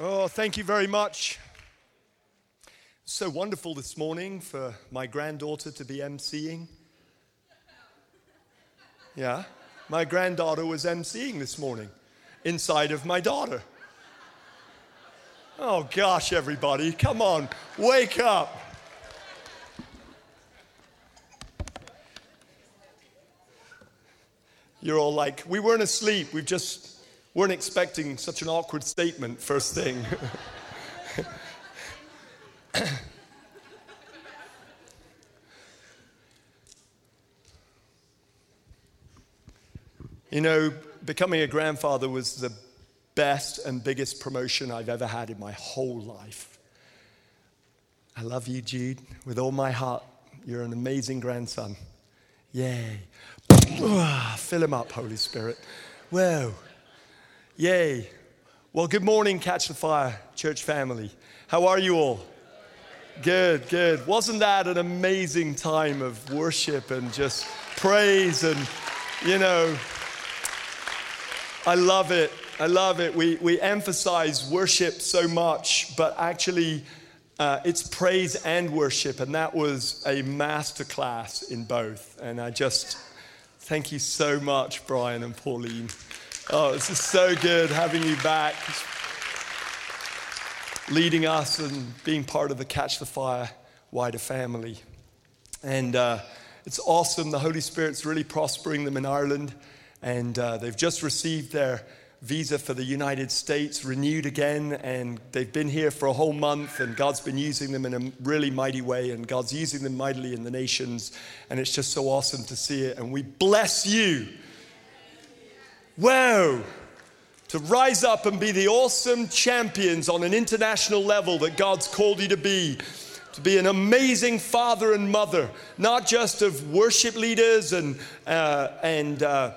Oh, thank you very much. So wonderful this morning for my granddaughter to be emceeing. Yeah, my granddaughter was emceeing this morning inside of my daughter. Oh gosh, everybody, come on, wake up. You're all like, we weren't asleep, we've just weren't expecting such an awkward statement first thing. you know, becoming a grandfather was the best and biggest promotion I've ever had in my whole life. I love you, Jude, with all my heart. You're an amazing grandson. Yay. Fill him up, Holy Spirit. Whoa. Yay. Well, good morning, Catch the Fire church family. How are you all? Good, good. Wasn't that an amazing time of worship and just praise? And, you know, I love it. I love it. We, we emphasize worship so much, but actually, uh, it's praise and worship. And that was a masterclass in both. And I just thank you so much, Brian and Pauline. Oh, this is so good having you back, leading us and being part of the Catch the Fire wider family. And uh, it's awesome. The Holy Spirit's really prospering them in Ireland, and uh, they've just received their visa for the United States renewed again, and they've been here for a whole month, and God's been using them in a really mighty way, and God's using them mightily in the nations, and it's just so awesome to see it. And we bless you Wow! To rise up and be the awesome champions on an international level that God's called you to be. To be an amazing father and mother, not just of worship leaders and, uh, and uh,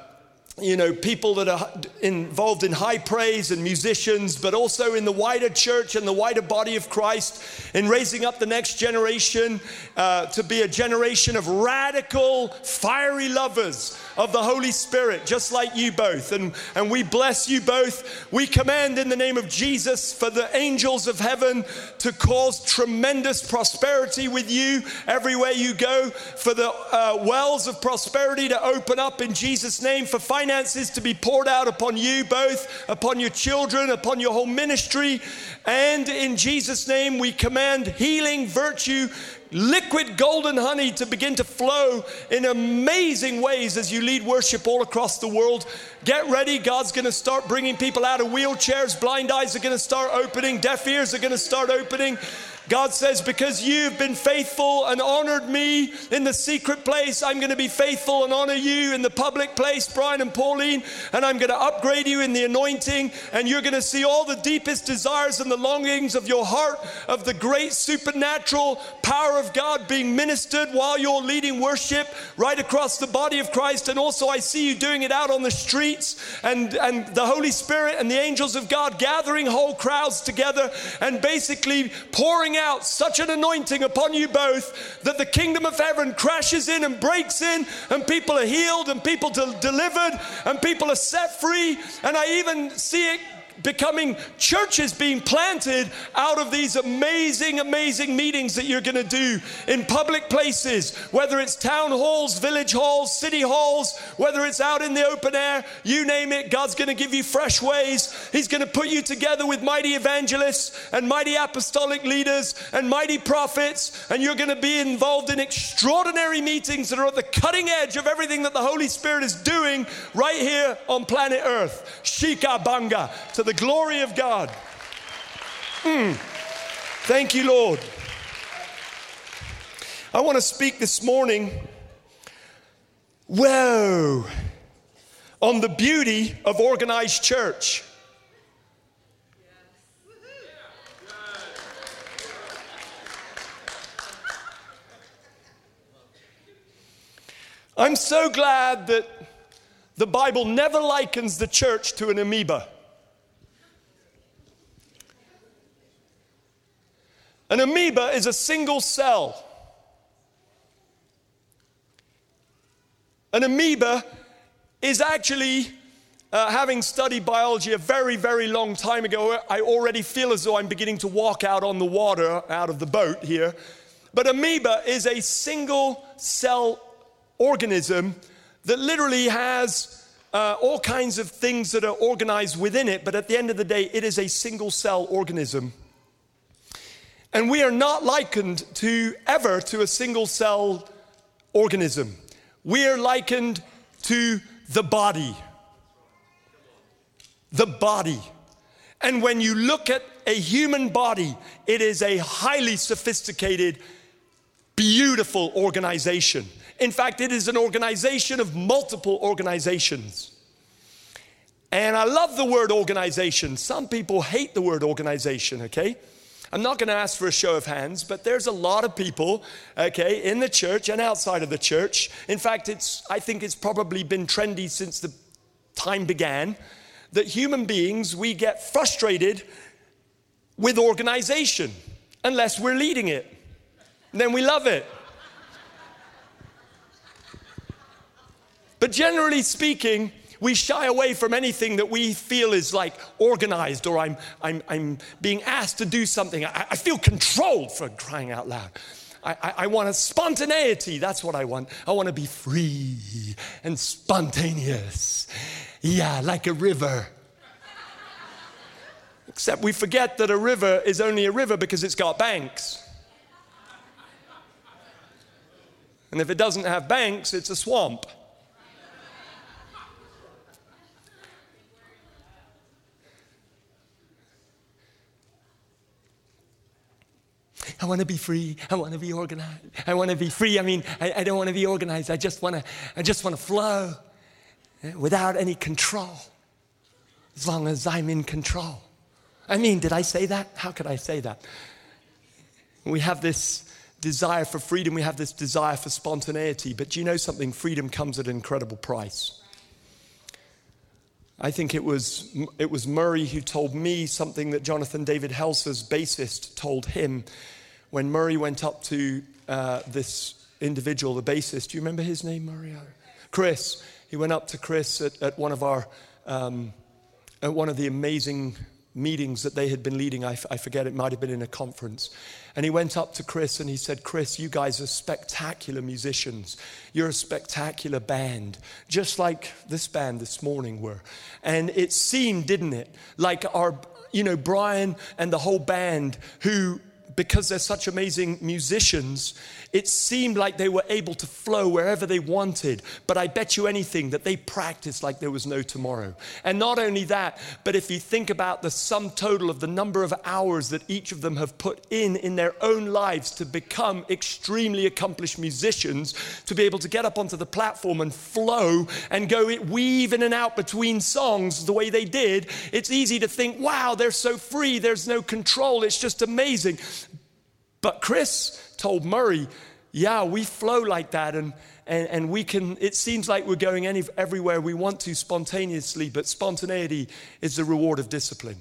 you know, people that are involved in high praise and musicians, but also in the wider church and the wider body of Christ, in raising up the next generation uh, to be a generation of radical, fiery lovers of the Holy Spirit, just like you both. And, and we bless you both. We command in the name of Jesus for the angels of heaven to cause tremendous prosperity with you everywhere you go, for the uh, wells of prosperity to open up in Jesus' name, for finances to be poured out upon you both, upon your children, upon your whole ministry. And in Jesus' name, we command healing, virtue, liquid golden honey to begin to flow in amazing ways as you lead worship all across the world. Get ready. God's going to start bringing people out of wheelchairs. Blind eyes are going to start opening. Deaf ears are going to start opening. God says, Because you've been faithful and honored me in the secret place, I'm going to be faithful and honor you in the public place, Brian and Pauline, and I'm going to upgrade you in the anointing, and you're going to see all the deepest desires and the longings of your heart of the great supernatural power of God being ministered while you're leading worship right across the body of Christ. And also, I see you doing it out on the streets, and, and the Holy Spirit and the angels of God gathering whole crowds together and basically pouring such an anointing upon you both that the kingdom of heaven crashes in and breaks in, and people are healed, and people delivered, and people are set free. And I even see it becoming churches being planted out of these amazing, amazing meetings that you're going to do in public places, whether it's town halls, village halls, city halls, whether it's out in the open air, you name it. God's going to give you fresh ways. He's going to put you together with mighty evangelists and mighty apostolic leaders and mighty prophets, and you're going to be involved in extraordinary meetings that are at the cutting edge of everything that the Holy Spirit is doing right here on planet Earth. Shika Banga to the the glory of God. Mm. Thank you, Lord. I want to speak this morning, whoa, on the beauty of organized church. I'm so glad that the Bible never likens the church to an amoeba. An amoeba is a single cell. An amoeba is actually uh, having studied biology a very, very long time ago, I already feel as though I'm beginning to walk out on the water out of the boat here. But amoeba is a single cell organism that literally has uh, all kinds of things that are organized within it, but at the end of the day, it is a single cell organism. And we are not likened to ever to a single cell organism. We are likened to the body the body. And when you look at a human body, it is a highly sophisticated, beautiful organization. In fact, it is an organization of multiple organizations. And I love the word organization. Some people hate the word organization, okay? I'm not going to ask for a show of hands, but there's a lot of people, okay, in the church and outside of the church. In fact, it's I think it's probably been trendy since the time began that human beings, we get frustrated with organization unless we're leading it. And then we love it. But generally speaking, we shy away from anything that we feel is like organized or I'm, I'm, I'm being asked to do something. I, I feel controlled for crying out loud. I, I, I, want a spontaneity. That's what I want. I want to be free and spontaneous. Yeah, like a river. Except we forget that a river is only a river because it's got banks. And if it doesn't have banks, it's a swamp. I want to be free. I want to be organized. I want to be free. I mean, I, I don't want to be organized. I just want to, I just want to flow eh, without any control, as long as I'm in control. I mean, did I say that? How could I say that? We have this desire for freedom, we have this desire for spontaneity, but do you know something? Freedom comes at an incredible price. I think it was, it was Murray who told me something that Jonathan David Helser's bassist told him when Murray went up to uh, this individual, the bassist. Do you remember his name, Murray? Chris. He went up to Chris at, at one of our, um, at one of the amazing meetings that they had been leading. I, f- I forget, it might have been in a conference. And he went up to Chris and he said, Chris, you guys are spectacular musicians. You're a spectacular band, just like this band this morning were. And it seemed, didn't it, like our, you know, Brian and the whole band who because they're such amazing musicians, it seemed like they were able to flow wherever they wanted. But I bet you anything that they practiced like there was no tomorrow. And not only that, but if you think about the sum total of the number of hours that each of them have put in in their own lives to become extremely accomplished musicians, to be able to get up onto the platform and flow and go weave in and out between songs the way they did, it's easy to think, wow, they're so free, there's no control, it's just amazing. But Chris told Murray, yeah, we flow like that and, and, and we can, it seems like we're going any, everywhere we want to spontaneously, but spontaneity is the reward of discipline.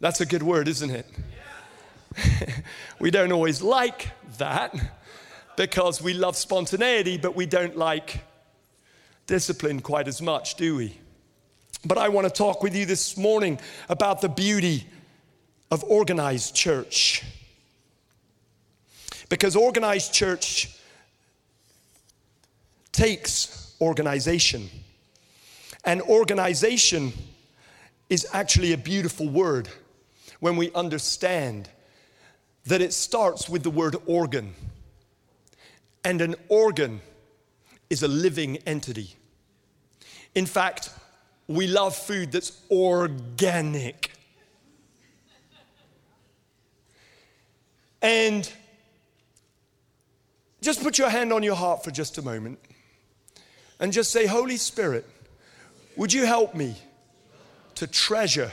That's a good word, isn't it? we don't always like that because we love spontaneity, but we don't like discipline quite as much, do we? But I want to talk with you this morning about the beauty of organized church. Because organized church takes organization. And organization is actually a beautiful word when we understand that it starts with the word organ. And an organ is a living entity. In fact, we love food that's organic. And just put your hand on your heart for just a moment and just say, Holy Spirit, would you help me to treasure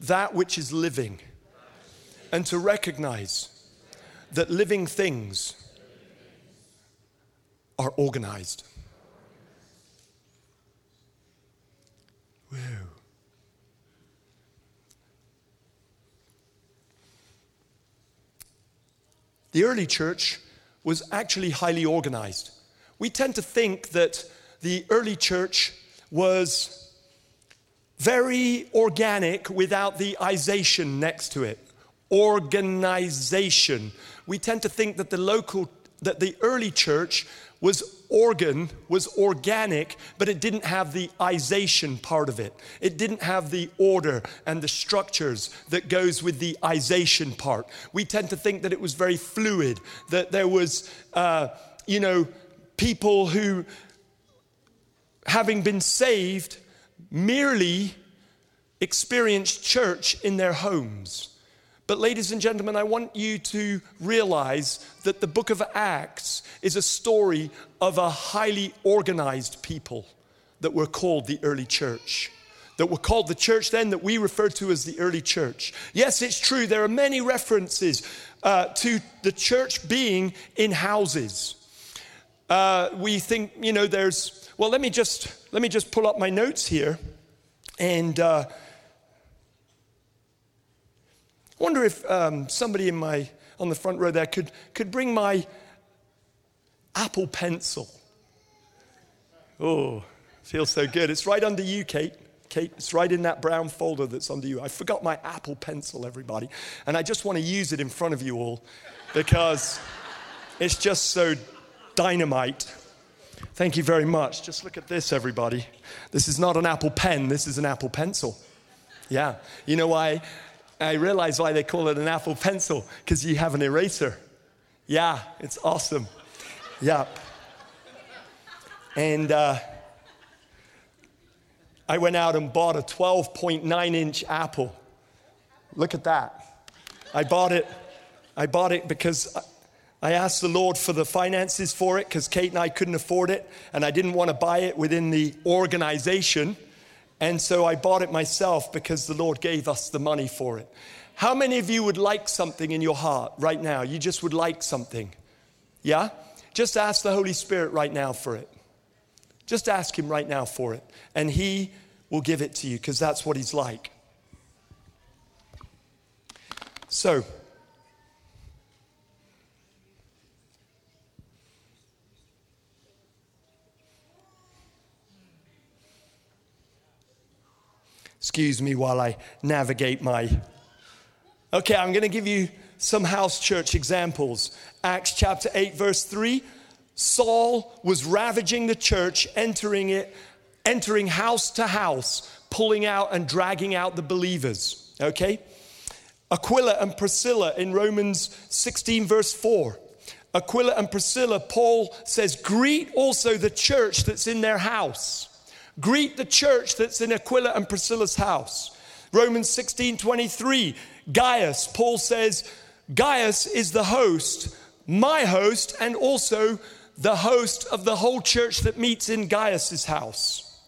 that which is living and to recognize that living things are organized? The early church was actually highly organized. we tend to think that the early church was very organic without the ization next to it. Organization. We tend to think that the local, that the early church was organ, was organic, but it didn't have the isation part of it. It didn't have the order and the structures that goes with the isation part. We tend to think that it was very fluid, that there was, uh, you know, people who, having been saved, merely experienced church in their homes. But, ladies and gentlemen, I want you to realize that the book of Acts is a story of a highly organized people that were called the early church. That were called the church then, that we refer to as the early church. Yes, it's true, there are many references uh, to the church being in houses. Uh, we think, you know, there's, well, let me just, let me just pull up my notes here. And uh, I wonder if um, somebody in my, on the front row there could, could bring my Apple Pencil. Oh, feels so good. It's right under you, Kate. Kate, it's right in that brown folder that's under you. I forgot my Apple Pencil, everybody. And I just want to use it in front of you all because it's just so dynamite. Thank you very much. Just look at this, everybody. This is not an Apple Pen, this is an Apple Pencil. Yeah. You know why? I realize why they call it an Apple Pencil, because you have an eraser. Yeah, it's awesome. Yeah. And uh, I went out and bought a 12.9 inch Apple. Look at that. I bought it. I bought it because I asked the Lord for the finances for it because Kate and I couldn't afford it, and I didn't want to buy it within the organization. And so I bought it myself because the Lord gave us the money for it. How many of you would like something in your heart right now? You just would like something. Yeah? Just ask the Holy Spirit right now for it. Just ask Him right now for it, and He will give it to you because that's what He's like. So, excuse me while I navigate my. Okay, I'm going to give you some house church examples. Acts chapter 8, verse 3. Saul was ravaging the church, entering it, entering house to house, pulling out and dragging out the believers. Okay? Aquila and Priscilla in Romans 16, verse 4. Aquila and Priscilla, Paul says, greet also the church that's in their house. Greet the church that's in Aquila and Priscilla's house. Romans 16, 23. Gaius, Paul says, Gaius is the host, my host, and also the host of the whole church that meets in Gaius's house.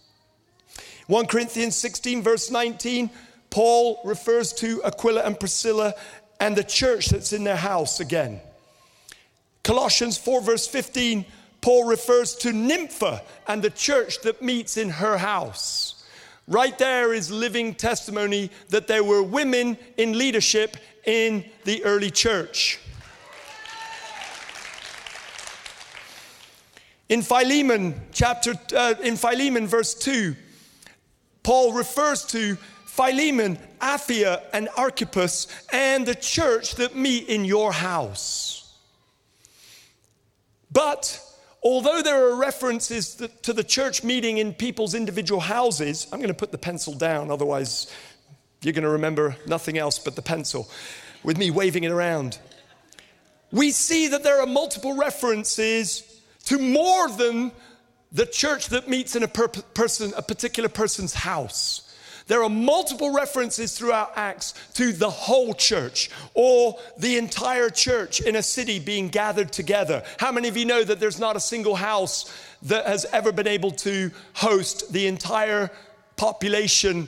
1 Corinthians 16, verse 19, Paul refers to Aquila and Priscilla and the church that's in their house again. Colossians 4, verse 15, Paul refers to Nympha and the church that meets in her house. Right there is living testimony that there were women in leadership in the early church. In Philemon chapter uh, in Philemon verse 2, Paul refers to Philemon, Apphia, and Archippus, and the church that meet in your house. But although there are references to the church meeting in people's individual houses, I'm going to put the pencil down, otherwise, you're going to remember nothing else but the pencil with me waving it around. We see that there are multiple references to more than the church that meets in a, per- person, a particular person's house. There are multiple references throughout Acts to the whole church or the entire church in a city being gathered together. How many of you know that there's not a single house that has ever been able to host the entire population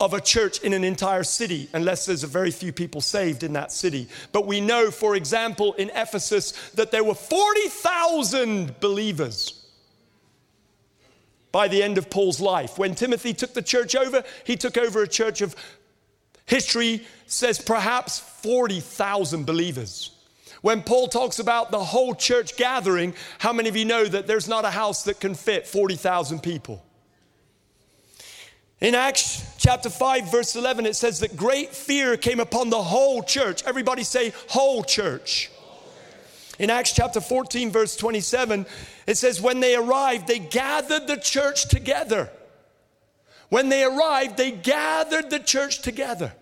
of a church in an entire city unless there's a very few people saved in that city. But we know, for example, in Ephesus that there were 40,000 believers by the end of Paul's life. When Timothy took the church over, he took over a church of history says perhaps 40,000 believers. When Paul talks about the whole church gathering, how many of you know that there's not a house that can fit 40,000 people? In Acts chapter 5, verse 11, it says that great fear came upon the whole church. Everybody say, whole church. In Acts chapter 14, verse 27, it says, When they arrived, they gathered the church together. When they arrived, they gathered the church together.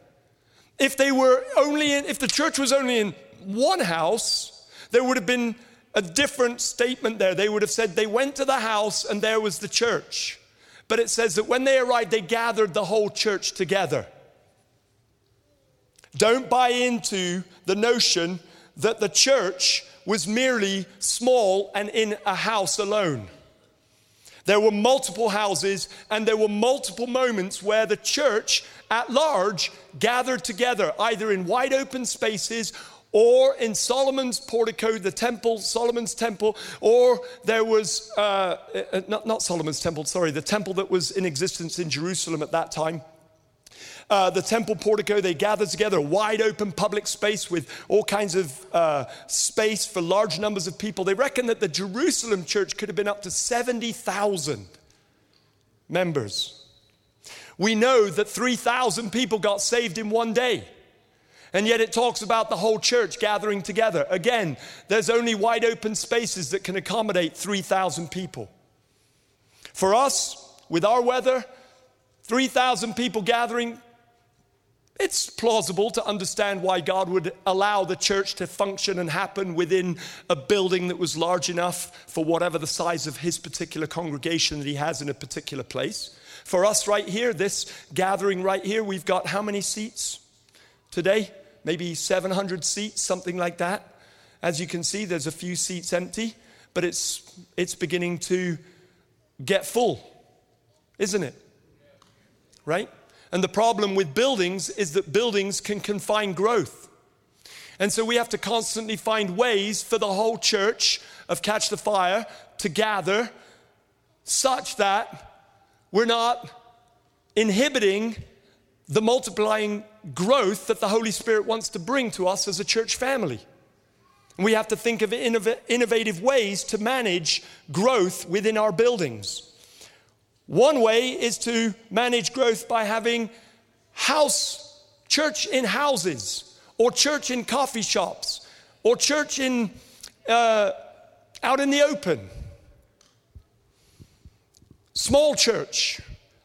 If they were only in, if the church was only in one house, there would have been a different statement there. They would have said they went to the house and there was the church. But it says that when they arrived, they gathered the whole church together. Don't buy into the notion that the church was merely small and in a house alone. There were multiple houses and there were multiple moments where the church at large gathered together, either in wide open spaces or in Solomon's portico, the temple, Solomon's temple, or there was, uh, uh, not, not Solomon's temple, sorry, the temple that was in existence in Jerusalem at that time. Uh, the temple portico, they gathered together, a wide open public space with all kinds of uh, space for large numbers of people. They reckon that the Jerusalem church could have been up to 70,000 members. We know that 3,000 people got saved in one day. And yet it talks about the whole church gathering together. Again, there's only wide open spaces that can accommodate 3,000 people. For us, with our weather, 3,000 people gathering, it's plausible to understand why God would allow the church to function and happen within a building that was large enough for whatever the size of his particular congregation that he has in a particular place. For us, right here, this gathering right here, we've got how many seats today? maybe 700 seats, something like that. As you can see, there's a few seats empty, but it's, it's beginning to get full, isn't it? Right? And the problem with buildings is that buildings can confine growth. And so we have to constantly find ways for the whole church of Catch the Fire to gather such that we're not inhibiting the multiplying growth that the Holy Spirit wants to bring to us as a church family. We have to think of innovative ways to manage growth within our buildings. One way is to manage growth by having house, church in houses, or church in coffee shops, or church in, uh, out in the open. Small church,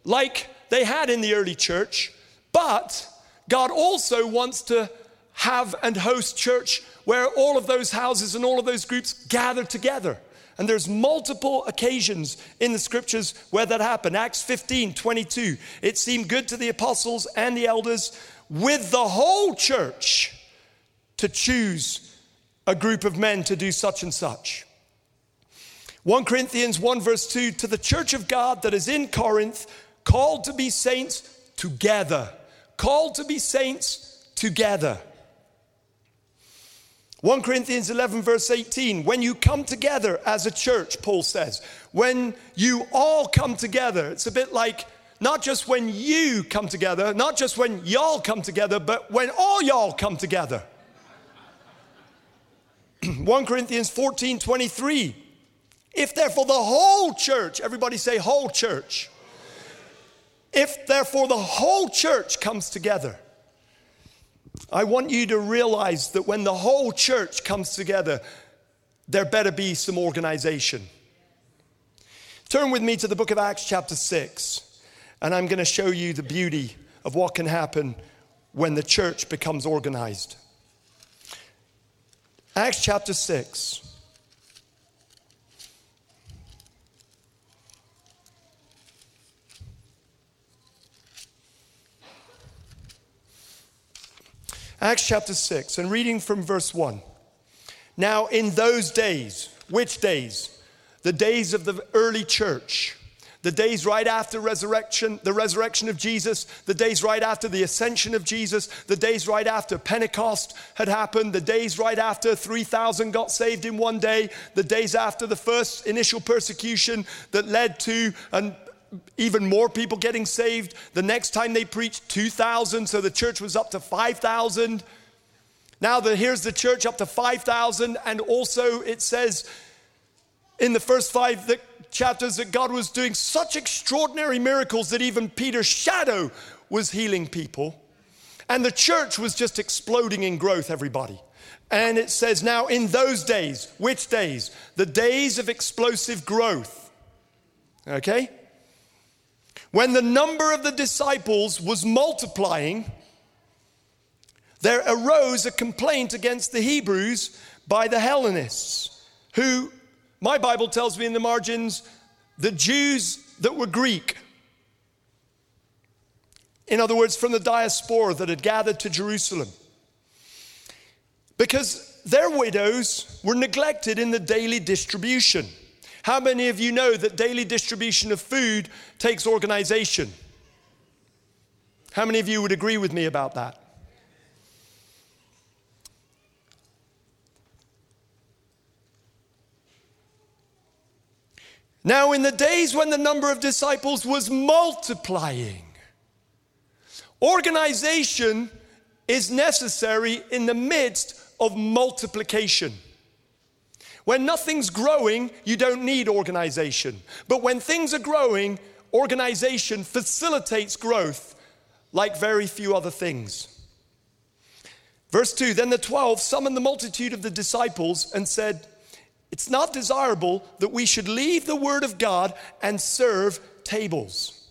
like they had in the early church, but God also wants to have and host church where all of those houses and all of those groups gather together. And there's multiple occasions in the scriptures where that happened. Acts 15, 22. It seemed good to the apostles and the elders with the whole church to choose a group of men to do such and such. 1 Corinthians 1, verse 2 to the church of God that is in Corinth, called to be saints together called to be saints together. 1 Corinthians 11, verse 18, when you come together as a church, Paul says, when you all come together, it's a bit like not just when you come together, not just when y'all come together, but when all y'all come together. 1 Corinthians 14, 23, if therefore the whole church, everybody say whole church, if therefore the whole church comes together, I want you to realize that when the whole church comes together, there better be some organization. Turn with me to the book of Acts, chapter 6, and I'm going to show you the beauty of what can happen when the church becomes organized. Acts chapter 6. Acts chapter 6, and reading from verse 1. Now, in those days, which days? The days of the early church, the days right after resurrection, the resurrection of Jesus, the days right after the ascension of Jesus, the days right after Pentecost had happened, the days right after 3,000 got saved in one day, the days after the first initial persecution that led to an, even more people getting saved. The next time they preached, 2,000, so the church was up to 5,000. Now, the, here's the church up to 5,000, and also it says in the first five that, chapters that God was doing such extraordinary miracles that even Peter's shadow was healing people. And the church was just exploding in growth, everybody. And it says, now in those days, which days? The days of explosive growth. Okay? When the number of the disciples was multiplying, there arose a complaint against the Hebrews by the Hellenists, who, my Bible tells me in the margins, the Jews that were Greek. In other words, from the diaspora that had gathered to Jerusalem. Because their widows were neglected in the daily distribution. How many of you know that daily distribution of food takes organization? How many of you would agree with me about that? Now, in the days when the number of disciples was multiplying, organization is necessary in the midst of multiplication. When nothing's growing, you don't need organization. But when things are growing, organization facilitates growth like very few other things. Verse 2 Then the twelve summoned the multitude of the disciples and said, it's not desirable that we should leave the Word of God and serve tables.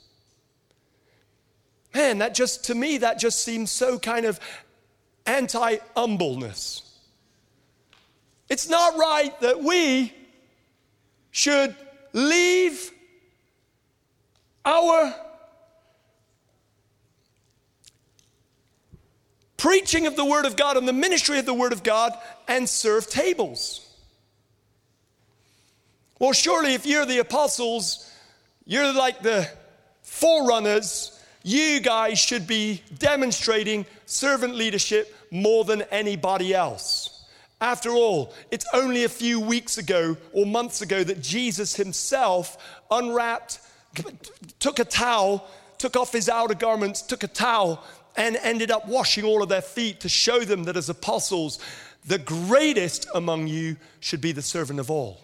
Man, that just, to me, that just seems so kind of anti humbleness. It's not right that we should leave our preaching of the Word of God and the ministry of the Word of God and serve tables. Well, surely if you're the apostles, you're like the forerunners, you guys should be demonstrating servant leadership more than anybody else. After all, it's only a few weeks ago or months ago that Jesus himself unwrapped, took a towel, took off his outer garments, took a towel, and ended up washing all of their feet to show them that as apostles, the greatest among you should be the servant of all.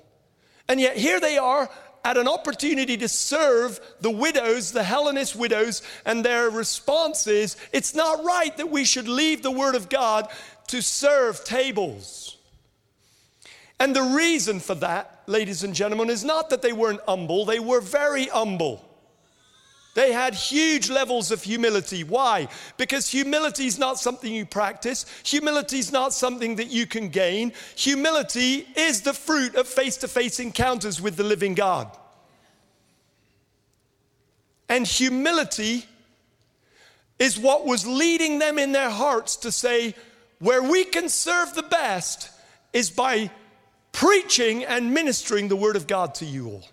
And yet here they are at an opportunity to serve the widows, the Hellenist widows, and their response is it's not right that we should leave the Word of God to serve tables. And the reason for that, ladies and gentlemen, is not that they weren't humble, they were very humble. They had huge levels of humility. Why? Because humility is not something you practice. Humility is not something that you can gain. Humility is the fruit of face to face encounters with the living God. And humility is what was leading them in their hearts to say, where we can serve the best is by preaching and ministering the Word of God to you all.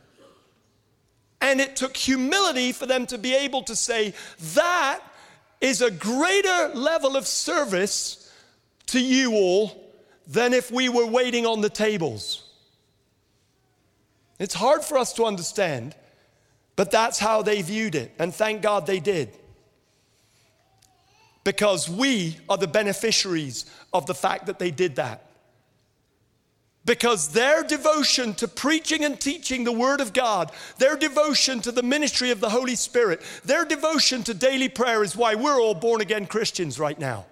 And it took humility for them to be able to say, that is a greater level of service to you all than if we were waiting on the tables. It's hard for us to understand, but that's how they viewed it. And thank God they did. Because we are the beneficiaries of the fact that they did that because their devotion to preaching and teaching the Word of God, their devotion to the ministry of the Holy Spirit, their devotion to daily prayer is why we're all born again Christians right now.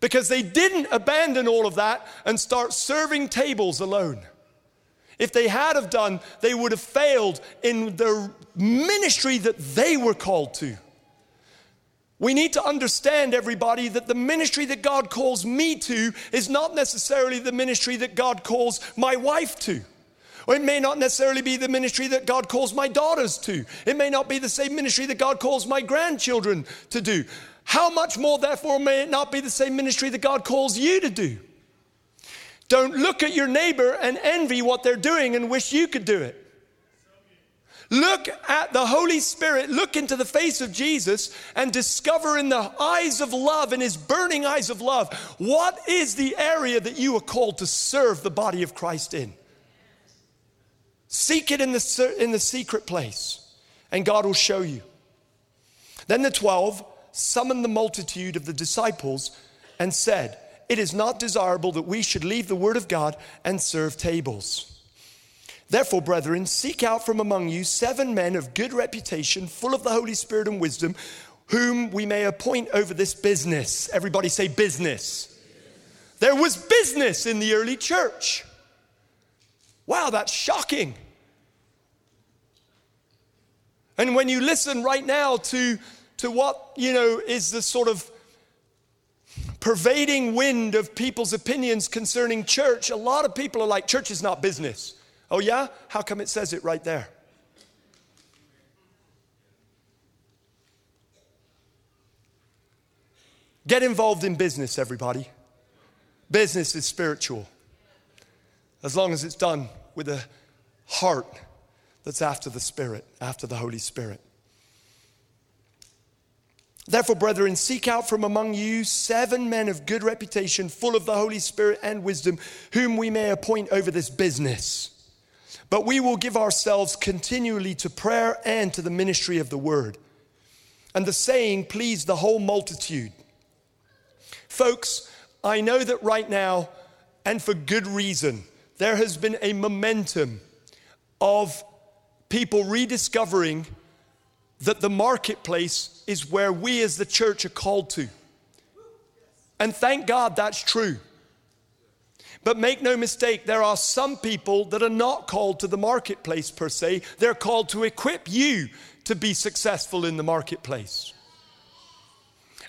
Because they didn't abandon all of that and start serving tables alone. If they had have done, they would have failed in the ministry that they were called to. We need to understand, everybody, that the ministry that God calls me to is not necessarily the ministry that God calls my wife to. Or it may not necessarily be the ministry that God calls my daughters to. It may not be the same ministry that God calls my grandchildren to do. How much more, therefore, may it not be the same ministry that God calls you to do? Don't look at your neighbor and envy what they're doing and wish you could do it. Look at the Holy Spirit, look into the face of Jesus, and discover in the eyes of love, in his burning eyes of love, what is the area that you are called to serve the body of Christ in. Seek it in the, in the secret place, and God will show you. Then the 12 summoned the multitude of the disciples and said, it is not desirable that we should leave the word of God and serve tables. Therefore, brethren, seek out from among you seven men of good reputation, full of the Holy Spirit and wisdom, whom we may appoint over this business. Everybody say business. There was business in the early church. Wow, that's shocking. And when you listen right now to, to what, you know, is the sort of pervading wind of people's opinions concerning church, a lot of people are like, church is not business. Oh, yeah? How come it says it right there? Get involved in business, everybody. Business is spiritual. As long as it's done with a heart that's after the Spirit, after the Holy Spirit. Therefore, brethren, seek out from among you seven men of good reputation, full of the Holy Spirit and wisdom, whom we may appoint over this business. But we will give ourselves continually to prayer and to the ministry of the word. And the saying pleased the whole multitude. Folks, I know that right now, and for good reason, there has been a momentum of people rediscovering that the marketplace is where we as the church are called to. And thank God that's true. But make no mistake, there are some people that are not called to the marketplace per se. They're called to equip you to be successful in the marketplace.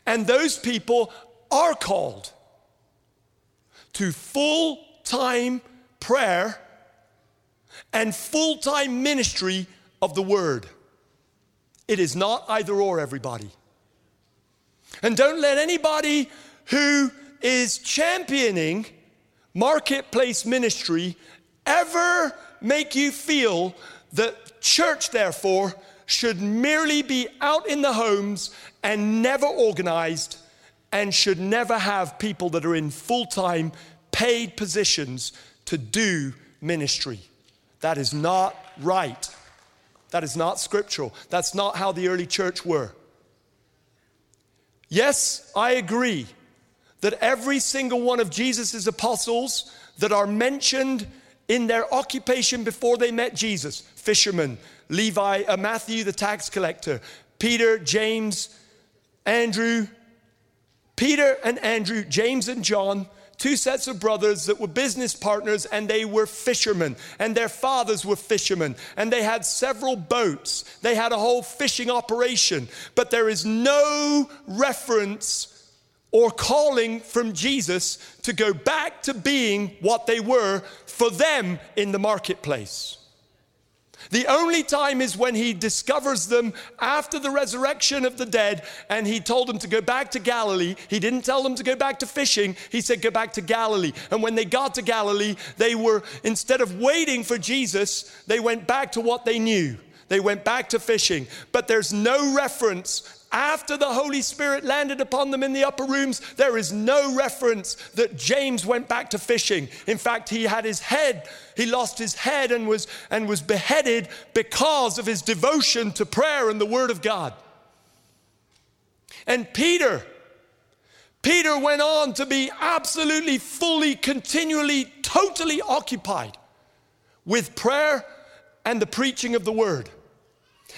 And those people are called to full time prayer and full time ministry of the word. It is not either or, everybody. And don't let anybody who is championing marketplace ministry ever make you feel that church, therefore, should merely be out in the homes and never organized and should never have people that are in full time paid positions to do ministry. That is not right. That is not scriptural. That's not how the early church were. Yes, I agree that every single one of Jesus' apostles that are mentioned in their occupation before they met Jesus fishermen, Levi, uh, Matthew, the tax collector, Peter, James, Andrew, Peter and Andrew, James and John, two sets of brothers that were business partners and they were fishermen and their fathers were fishermen and they had several boats. They had a whole fishing operation, but there is no reference or calling from Jesus to go back to being what they were for them in the marketplace. The only time is when he discovers them after the resurrection of the dead, and he told them to go back to Galilee. He didn't tell them to go back to fishing, he said, Go back to Galilee. And when they got to Galilee, they were, instead of waiting for Jesus, they went back to what they knew. They went back to fishing. But there's no reference after the Holy Spirit landed upon them in the upper rooms, there is no reference that James went back to fishing. In fact, he had his head, he lost his head and was, and was beheaded because of his devotion to prayer and the Word of God. And Peter, Peter went on to be absolutely, fully, continually, totally occupied with prayer and the preaching of the Word.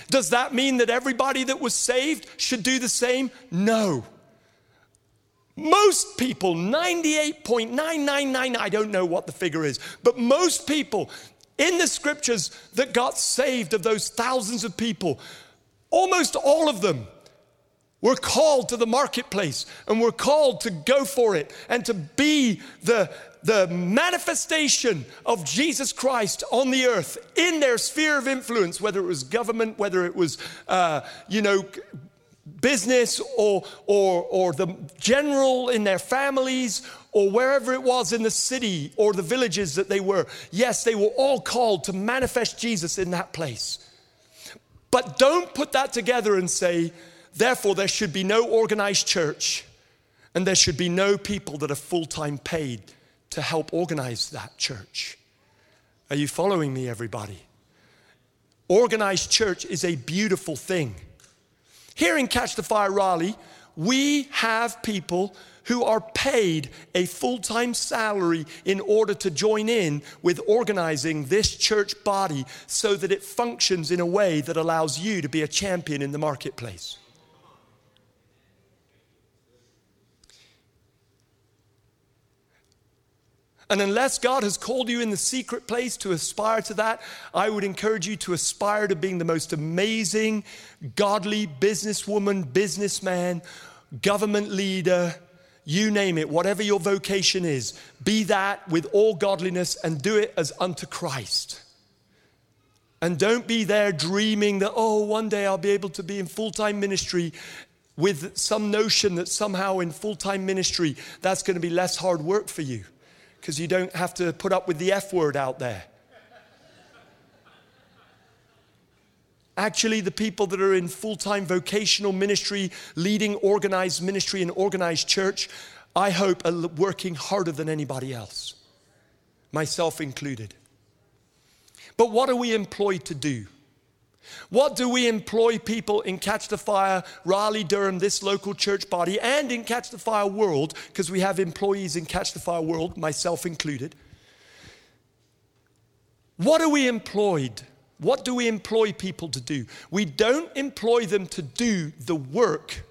Does that mean that everybody that was saved should do the same? No. Most people, 98.999, I don't know what the figure is, but most people in the scriptures that got saved of those thousands of people, almost all of them were called to the marketplace and were called to go for it and to be the, the manifestation of Jesus Christ on the earth in their sphere of influence, whether it was government, whether it was, uh, you know, business or, or, or the general in their families or wherever it was in the city or the villages that they were. Yes, they were all called to manifest Jesus in that place. But don't put that together and say, therefore, there should be no organized church and there should be no people that are full time paid to help organize that church. Are you following me, everybody? Organized church is a beautiful thing. Here in Catch the Fire Raleigh, we have people who are paid a full time salary in order to join in with organizing this church body so that it functions in a way that allows you to be a champion in the marketplace. And unless God has called you in the secret place to aspire to that, I would encourage you to aspire to being the most amazing, godly businesswoman, businessman, government leader, you name it, whatever your vocation is. Be that with all godliness and do it as unto Christ. And don't be there dreaming that, oh, one day I'll be able to be in full time ministry with some notion that somehow in full time ministry that's going to be less hard work for you because you don't have to put up with the F word out there. Actually, the people that are in full time vocational ministry, leading organized ministry and organized church, I hope are working harder than anybody else, myself included. But what are we employed to do? What do we employ people in Catch the Fire, Raleigh, Durham, this local church body, and in Catch the Fire World, because we have employees in Catch the Fire World, myself included? What are we employed? What do we employ people to do? We don't employ them to do the work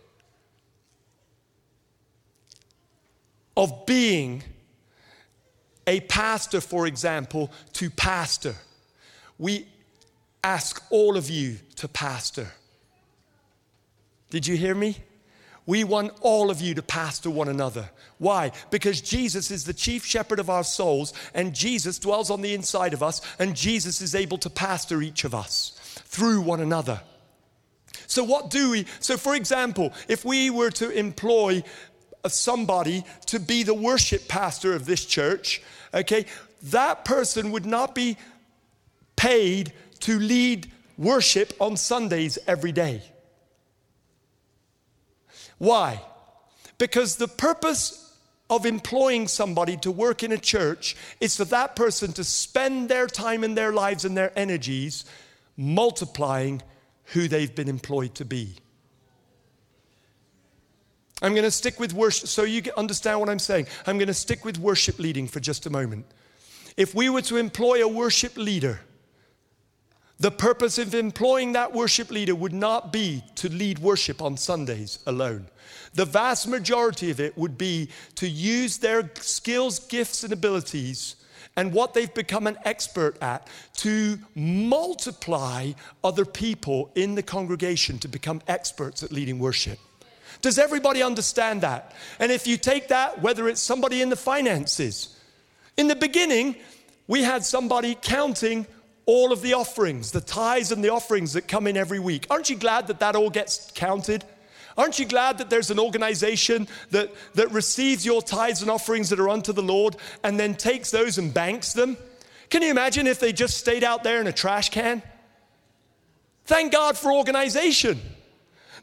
of being a pastor, for example, to pastor. We ask all of you to pastor. Did you hear me? We want all of you to pastor one another. Why? Because Jesus is the chief shepherd of our souls, and Jesus dwells on the inside of us, and Jesus is able to pastor each of us through one another. So, what do we? So, for example, if we were to employ somebody to be the worship pastor of this church, okay, that person would not be paid to lead worship on Sundays every day. Why? Because the purpose of employing somebody to work in a church is for that person to spend their time and their lives and their energies multiplying who they've been employed to be. I'm going to stick with worship so you understand what I'm saying. I'm going to stick with worship leading for just a moment. If we were to employ a worship leader, the purpose of employing that worship leader would not be to lead worship on Sundays alone. The vast majority of it would be to use their skills, gifts, and abilities and what they've become an expert at to multiply other people in the congregation to become experts at leading worship. Does everybody understand that? And if you take that, whether it's somebody in the finances, in the beginning, we had somebody counting all of the offerings, the tithes and the offerings that come in every week. Aren't you glad that that all gets counted? Aren't you glad that there's an organization that, that receives your tithes and offerings that are unto the Lord and then takes those and banks them? Can you imagine if they just stayed out there in a trash can? Thank God for organization.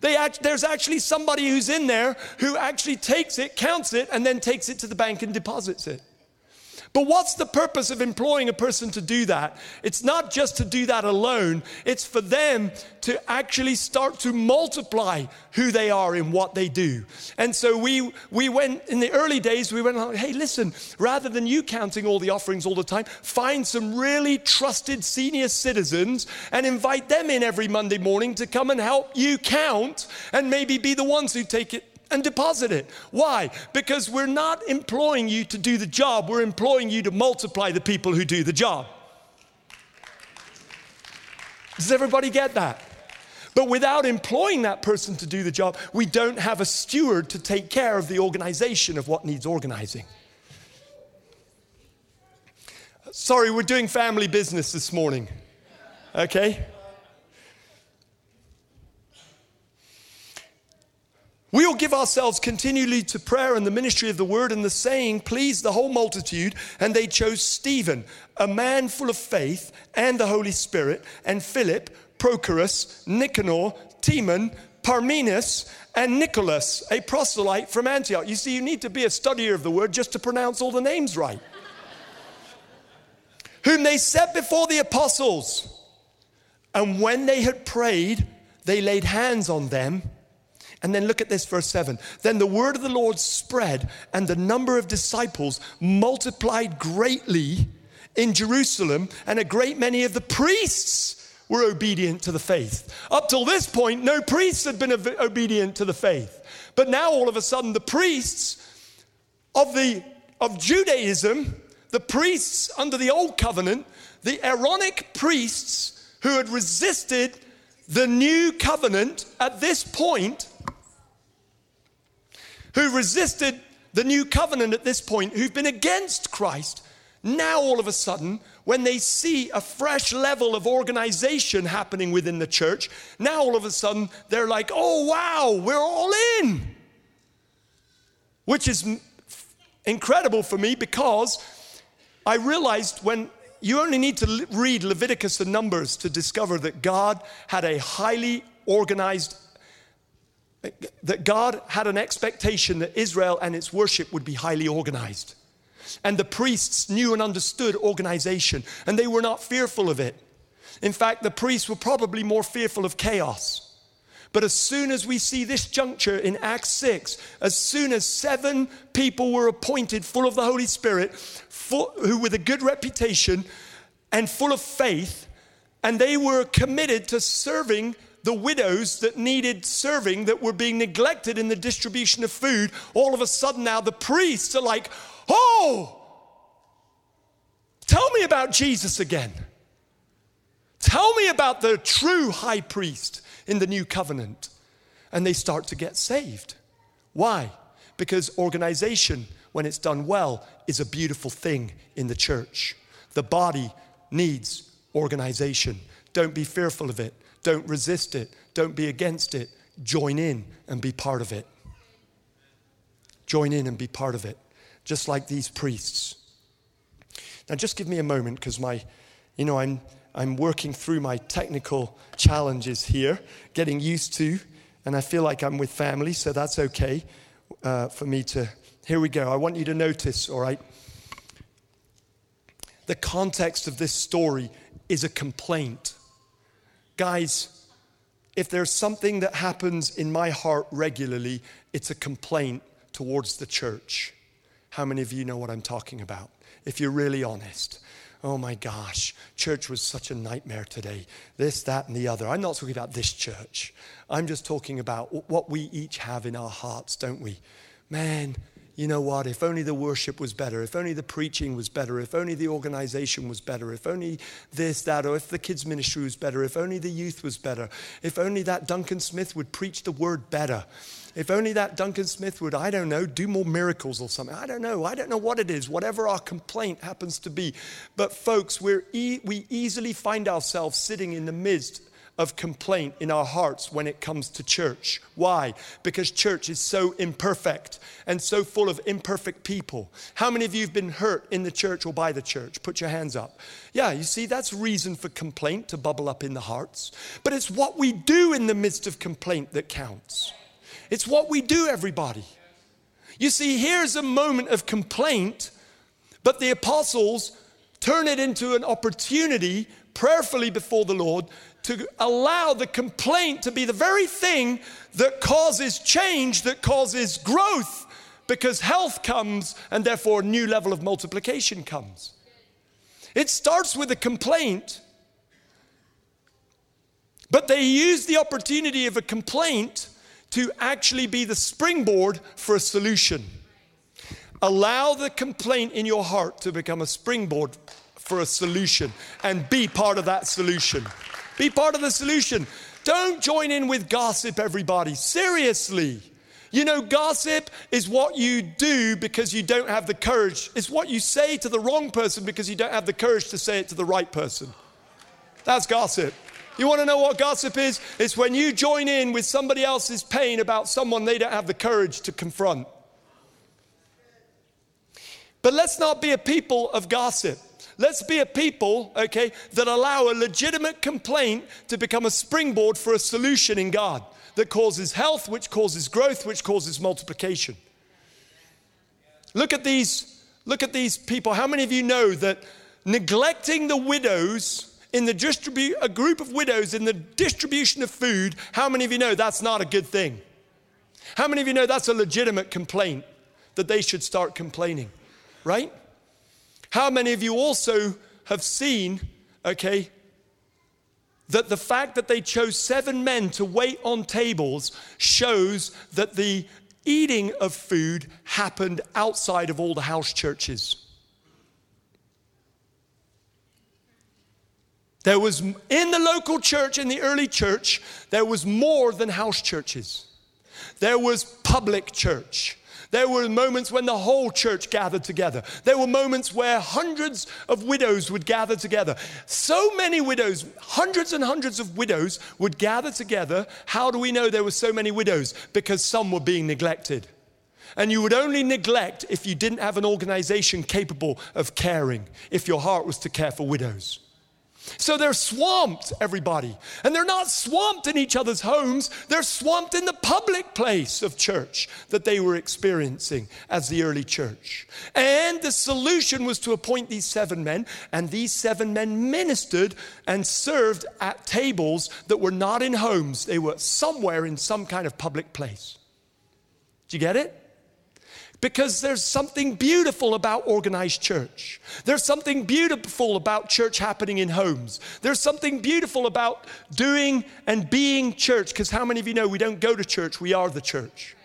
Act, there's actually somebody who's in there who actually takes it, counts it, and then takes it to the bank and deposits it. But what's the purpose of employing a person to do that? It's not just to do that alone, it's for them to actually start to multiply who they are in what they do. And so we, we went, in the early days, we went, hey, listen, rather than you counting all the offerings all the time, find some really trusted senior citizens and invite them in every Monday morning to come and help you count and maybe be the ones who take it and deposit it. Why? Because we're not employing you to do the job, we're employing you to multiply the people who do the job. Does everybody get that? But without employing that person to do the job, we don't have a steward to take care of the organization of what needs organizing. Sorry, we're doing family business this morning. Okay? We will give ourselves continually to prayer and the ministry of the word, and the saying pleased the whole multitude. And they chose Stephen, a man full of faith and the Holy Spirit, and Philip, Prochorus, Nicanor, Timon, Parmenas, and Nicholas, a proselyte from Antioch. You see, you need to be a studier of the word just to pronounce all the names right. Whom they set before the apostles. And when they had prayed, they laid hands on them And then look at this, verse 7. Then the word of the Lord spread, and the number of disciples multiplied greatly in Jerusalem, and a great many of the priests were obedient to the faith. Up till this point, no priests had been obedient to the faith. But now all of a sudden, the priests of, the, of Judaism, the priests under the old covenant, the Aaronic priests who had resisted the new covenant at this point, who resisted the new covenant at this point, who've been against Christ, now all of a sudden, when they see a fresh level of organization happening within the church, now all of a sudden they're like, oh wow, we're all in. Which is incredible for me because I realized when you only need to read Leviticus and Numbers to discover that God had a highly organized, that God had an expectation that Israel and its worship would be highly organized. And the priests knew and understood organization, and they were not fearful of it. In fact, the priests were probably more fearful of chaos. But as soon as we see this juncture in Acts 6, as soon as seven people were appointed full of the Holy Spirit, full, who with a good reputation and full of faith, and they were committed to serving the widows that needed serving, that were being neglected in the distribution of food, all of a sudden now the priests are like, oh, tell me about Jesus again. Tell me about the true high priest in the new covenant. And they start to get saved. Why? Because organization, when it's done well, is a beautiful thing in the church. The body needs organization. Don't be fearful of it. Don't resist it. Don't be against it. Join in and be part of it. Join in and be part of it, just like these priests. Now, just give me a moment because my, you know, I'm I'm working through my technical challenges here, getting used to, and I feel like I'm with family, so that's okay uh, for me to. Here we go. I want you to notice, all right? The context of this story is a complaint. Guys, if there's something that happens in my heart regularly, it's a complaint towards the church. How many of you know what I'm talking about? If you're really honest oh my gosh, church was such a nightmare today. This, that, and the other. I'm not talking about this church. I'm just talking about what we each have in our hearts, don't we? Man, you know what? If only the worship was better, if only the preaching was better, if only the organization was better, if only this, that, or if the kids' ministry was better, if only the youth was better, if only that Duncan Smith would preach the word better. If only that Duncan Smith would, I don't know, do more miracles or something. I don't know. I don't know what it is, whatever our complaint happens to be. But, folks, we're e- we easily find ourselves sitting in the midst of complaint in our hearts when it comes to church. Why? Because church is so imperfect and so full of imperfect people. How many of you have been hurt in the church or by the church? Put your hands up. Yeah, you see, that's reason for complaint to bubble up in the hearts. But it's what we do in the midst of complaint that counts. It's what we do, everybody. You see, here's a moment of complaint, but the apostles turn it into an opportunity prayerfully before the Lord to allow the complaint to be the very thing that causes change, that causes growth, because health comes and therefore a new level of multiplication comes. It starts with a complaint, but they use the opportunity of a complaint to actually be the springboard for a solution. Allow the complaint in your heart to become a springboard for a solution and be part of that solution. Be part of the solution. Don't join in with gossip, everybody. Seriously. You know, gossip is what you do because you don't have the courage. It's what you say to the wrong person because you don't have the courage to say it to the right person. That's gossip. You want to know what gossip is? It's when you join in with somebody else's pain about someone they don't have the courage to confront. But let's not be a people of gossip. Let's be a people, okay, that allow a legitimate complaint to become a springboard for a solution in God that causes health, which causes growth, which causes multiplication. Look at these, look at these people. How many of you know that neglecting the widows in the distribute a group of widows in the distribution of food, how many of you know that's not a good thing? How many of you know that's a legitimate complaint that they should start complaining, right? How many of you also have seen, okay, that the fact that they chose seven men to wait on tables shows that the eating of food happened outside of all the house churches. There was, in the local church, in the early church, there was more than house churches. There was public church. There were moments when the whole church gathered together. There were moments where hundreds of widows would gather together. So many widows, hundreds and hundreds of widows would gather together. How do we know there were so many widows? Because some were being neglected. And you would only neglect if you didn't have an organization capable of caring, if your heart was to care for widows. So they're swamped, everybody. And they're not swamped in each other's homes, they're swamped in the public place of church that they were experiencing as the early church. And the solution was to appoint these seven men, and these seven men ministered and served at tables that were not in homes, they were somewhere in some kind of public place. Do you get it? Because there's something beautiful about organized church. There's something beautiful about church happening in homes. There's something beautiful about doing and being church, because how many of you know we don't go to church, we are the church?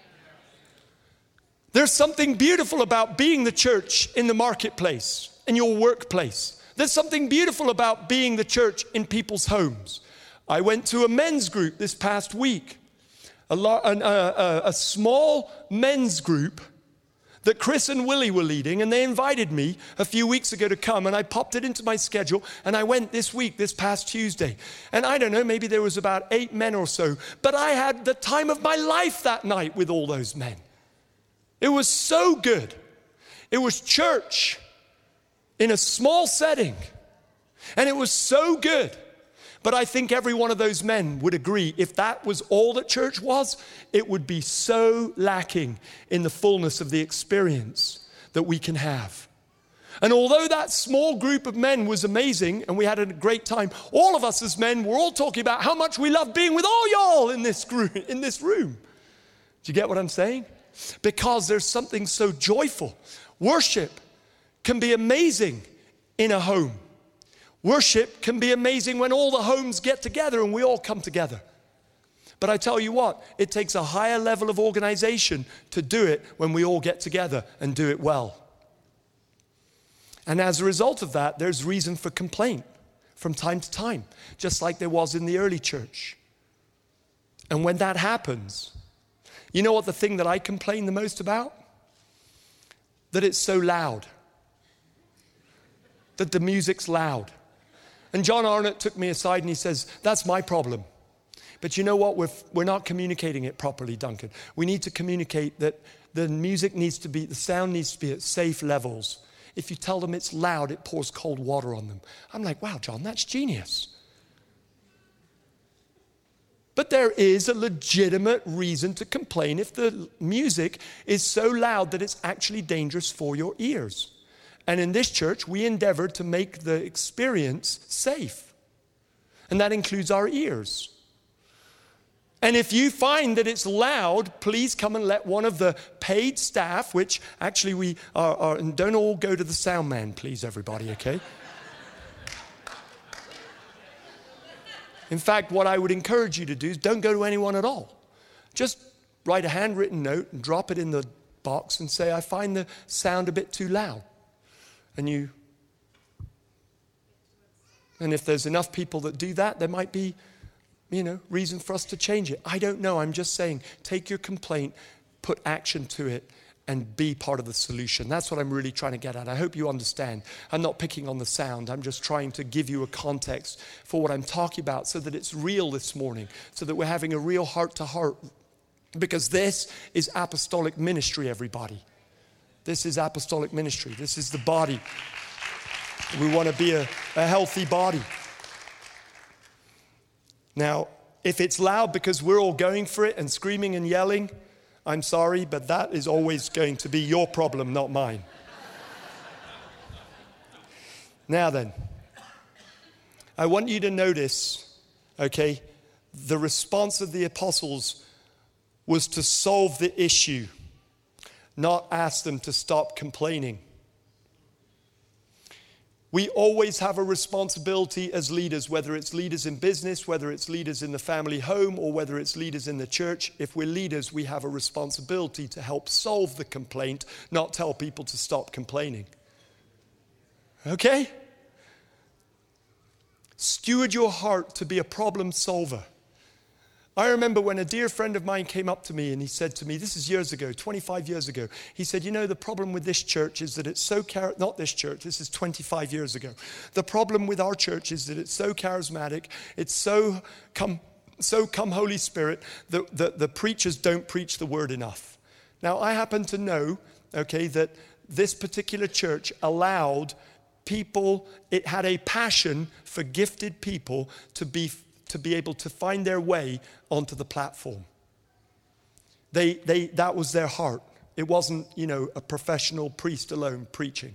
There's something beautiful about being the church in the marketplace, in your workplace. There's something beautiful about being the church in people's homes. I went to a men's group this past week, a, a, a, a small men's group that Chris and Willie were leading, and they invited me a few weeks ago to come, and I popped it into my schedule, and I went this week, this past Tuesday. And I don't know, maybe there was about eight men or so, but I had the time of my life that night with all those men. It was so good. It was church in a small setting, and it was so good. But I think every one of those men would agree if that was all that church was, it would be so lacking in the fullness of the experience that we can have. And although that small group of men was amazing and we had a great time, all of us as men were all talking about how much we love being with all y'all in this, group, in this room. Do you get what I'm saying? Because there's something so joyful. Worship can be amazing in a home. Worship can be amazing when all the homes get together and we all come together. But I tell you what, it takes a higher level of organization to do it when we all get together and do it well. And as a result of that, there's reason for complaint from time to time, just like there was in the early church. And when that happens, you know what the thing that I complain the most about? That it's so loud, that the music's loud. And John Arnott took me aside and he says, That's my problem. But you know what? We're, we're not communicating it properly, Duncan. We need to communicate that the music needs to be, the sound needs to be at safe levels. If you tell them it's loud, it pours cold water on them. I'm like, wow, John, that's genius. But there is a legitimate reason to complain if the music is so loud that it's actually dangerous for your ears. And in this church, we endeavor to make the experience safe. And that includes our ears. And if you find that it's loud, please come and let one of the paid staff, which actually we are, are and don't all go to the sound man, please, everybody, okay? In fact, what I would encourage you to do is don't go to anyone at all. Just write a handwritten note and drop it in the box and say, I find the sound a bit too loud and you. And if there's enough people that do that, there might be, you know, reason for us to change it. I don't know. I'm just saying, take your complaint, put action to it, and be part of the solution. That's what I'm really trying to get at. I hope you understand. I'm not picking on the sound. I'm just trying to give you a context for what I'm talking about so that it's real this morning, so that we're having a real heart to heart. Because this is apostolic ministry, everybody. This is apostolic ministry. This is the body. We want to be a, a healthy body. Now, if it's loud because we're all going for it and screaming and yelling, I'm sorry, but that is always going to be your problem, not mine. now then, I want you to notice, okay, the response of the apostles was to solve the issue, not ask them to stop complaining. We always have a responsibility as leaders, whether it's leaders in business, whether it's leaders in the family home, or whether it's leaders in the church. If we're leaders, we have a responsibility to help solve the complaint, not tell people to stop complaining. Okay? Steward your heart to be a problem solver. I remember when a dear friend of mine came up to me and he said to me, this is years ago, 25 years ago, he said, You know, the problem with this church is that it's so, char- not this church, this is 25 years ago. The problem with our church is that it's so charismatic, it's so come, so come Holy Spirit, that the, the preachers don't preach the word enough. Now, I happen to know, okay, that this particular church allowed people, it had a passion for gifted people to be to be able to find their way onto the platform. They, they, that was their heart. It wasn't, you know, a professional priest alone preaching.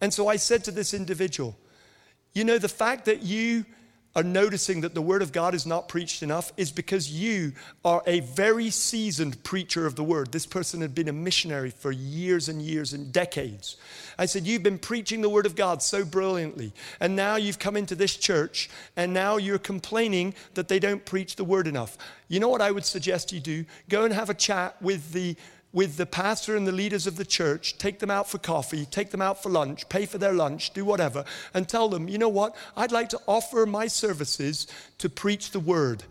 And so I said to this individual, you know, the fact that you are noticing that the word of God is not preached enough is because you are a very seasoned preacher of the word. This person had been a missionary for years and years and decades. I said, You've been preaching the word of God so brilliantly, and now you've come into this church, and now you're complaining that they don't preach the word enough. You know what I would suggest you do? Go and have a chat with the with the pastor and the leaders of the church, take them out for coffee, take them out for lunch, pay for their lunch, do whatever, and tell them, you know what, I'd like to offer my services to preach the word.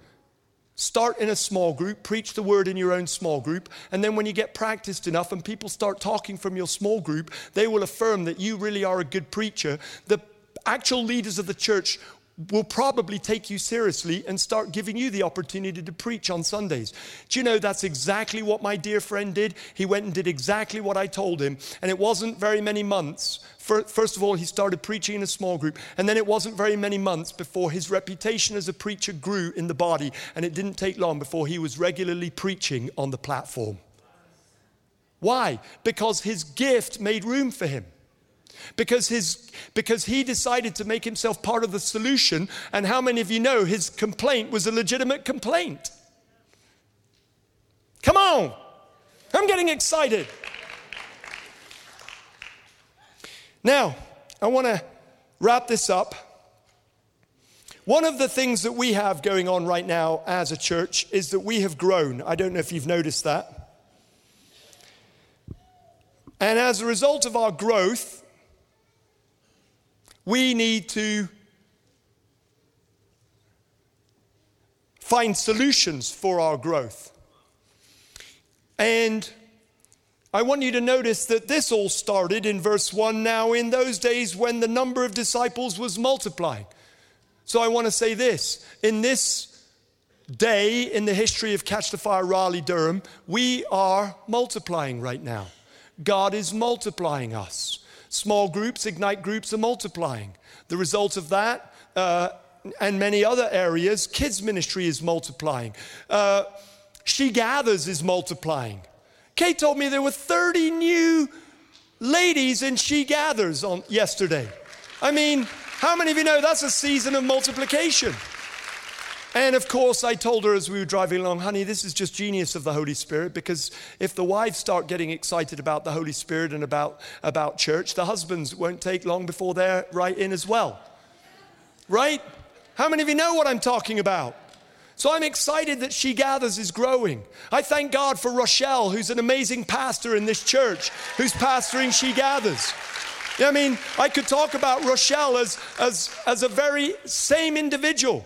Start in a small group, preach the word in your own small group, and then when you get practiced enough and people start talking from your small group, they will affirm that you really are a good preacher. The actual leaders of the church will probably take you seriously and start giving you the opportunity to preach on Sundays. Do you know that's exactly what my dear friend did? He went and did exactly what I told him, and it wasn't very many months. First of all, he started preaching in a small group, and then it wasn't very many months before his reputation as a preacher grew in the body, and it didn't take long before he was regularly preaching on the platform. Why? Because his gift made room for him because, his, because he decided to make himself part of the solution. And how many of you know his complaint was a legitimate complaint? Come on, I'm getting excited. Now, I want to wrap this up. One of the things that we have going on right now as a church is that we have grown. I don't know if you've noticed that. And as a result of our growth, we need to find solutions for our growth. And I want you to notice that this all started in verse 1 now, in those days when the number of disciples was multiplying. So I want to say this in this day in the history of Catch the Fire Raleigh Durham, we are multiplying right now. God is multiplying us. Small groups, ignite groups are multiplying. The result of that, uh, and many other areas, kids' ministry is multiplying. Uh, she Gathers is multiplying. Kate told me there were 30 new ladies in She Gathers on yesterday. I mean, how many of you know that's a season of multiplication? And of course, I told her as we were driving along, honey, this is just genius of the Holy Spirit because if the wives start getting excited about the Holy Spirit and about, about church, the husbands won't take long before they're right in as well. Right? How many of you know what I'm talking about? So I'm excited that She Gathers is growing. I thank God for Rochelle, who's an amazing pastor in this church, who's pastoring She Gathers. I mean, I could talk about Rochelle as, as, as a very same individual.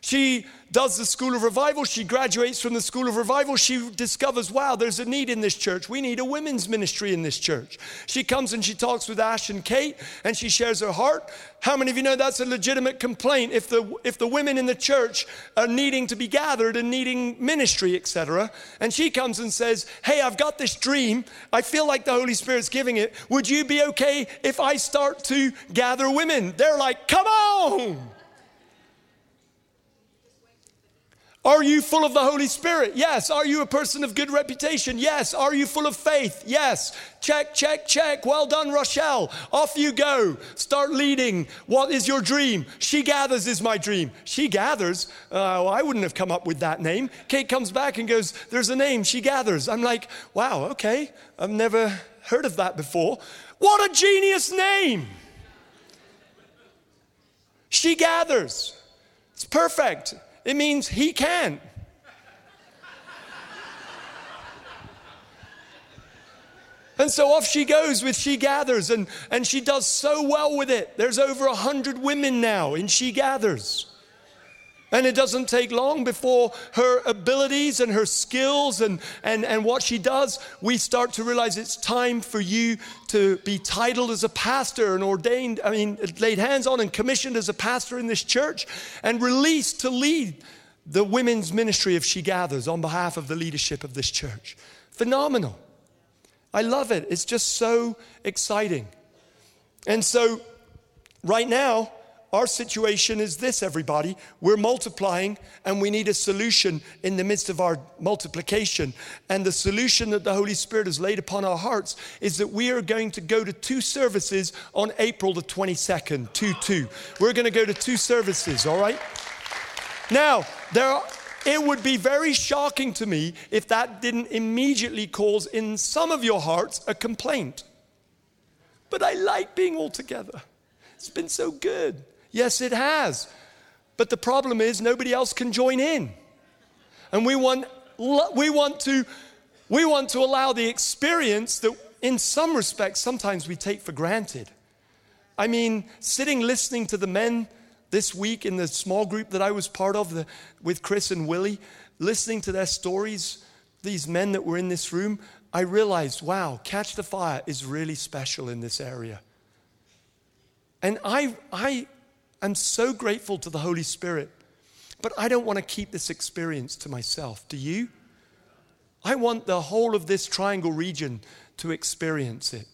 She does the School of Revival. She graduates from the School of Revival. She discovers, wow, there's a need in this church. We need a women's ministry in this church. She comes and she talks with Ash and Kate and she shares her heart. How many of you know that's a legitimate complaint if the, if the women in the church are needing to be gathered and needing ministry, etc.? And she comes and says, hey, I've got this dream. I feel like the Holy Spirit's giving it. Would you be okay if I start to gather women? They're like, come on. Are you full of the Holy Spirit? Yes. Are you a person of good reputation? Yes. Are you full of faith? Yes. Check, check, check. Well done, Rochelle. Off you go. Start leading. What is your dream? She gathers is my dream. She gathers. Uh, well, I wouldn't have come up with that name. Kate comes back and goes, There's a name. She gathers. I'm like, Wow, okay. I've never heard of that before. What a genius name! She gathers. It's perfect. It means he can. And so off she goes with She Gathers, and, and she does so well with it. There's over a hundred women now in She Gathers. And it doesn't take long before her abilities and her skills and, and, and what she does, we start to realize it's time for you to be titled as a pastor and ordained, I mean, laid hands on and commissioned as a pastor in this church and released to lead the women's ministry of She Gathers on behalf of the leadership of this church. Phenomenal. I love it. It's just so exciting. And so, right now, our situation is this, everybody. We're multiplying and we need a solution in the midst of our multiplication. And the solution that the Holy Spirit has laid upon our hearts is that we are going to go to two services on April the 22nd, 2 2. We're going to go to two services, all right? Now, there are, it would be very shocking to me if that didn't immediately cause in some of your hearts a complaint. But I like being all together. It's been so good. Yes, it has. But the problem is nobody else can join in. And we want, we want, to, we want to allow the experience that, in some respects, sometimes we take for granted. I mean, sitting listening to the men this week in the small group that I was part of the, with Chris and Willie, listening to their stories, these men that were in this room, I realized, wow, Catch the Fire is really special in this area. And I, I I'm so grateful to the Holy Spirit, but I don't want to keep this experience to myself. Do you? I want the whole of this triangle region to experience it.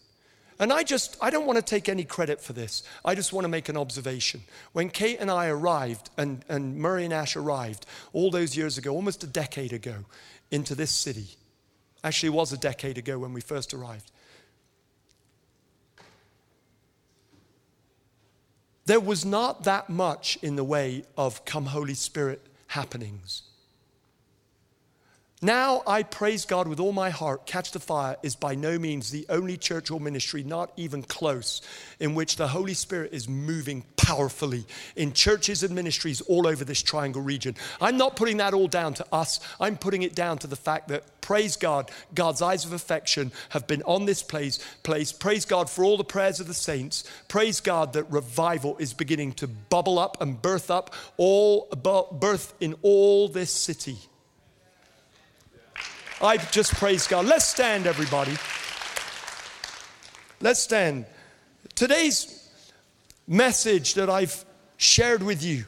And I just, I don't want to take any credit for this. I just want to make an observation. When Kate and I arrived, and, and Murray and Ash arrived all those years ago, almost a decade ago, into this city, actually, it was a decade ago when we first arrived. There was not that much in the way of come Holy Spirit happenings. Now I praise God with all my heart. Catch the Fire is by no means the only church or ministry, not even close, in which the Holy Spirit is moving powerfully in churches and ministries all over this triangle region. I'm not putting that all down to us, I'm putting it down to the fact that, praise God, God's eyes of affection have been on this place. place. Praise God for all the prayers of the saints. Praise God that revival is beginning to bubble up and birth up, all birth in all this city. I just praise God. Let's stand, everybody. Let's stand. Today's message that I've shared with you,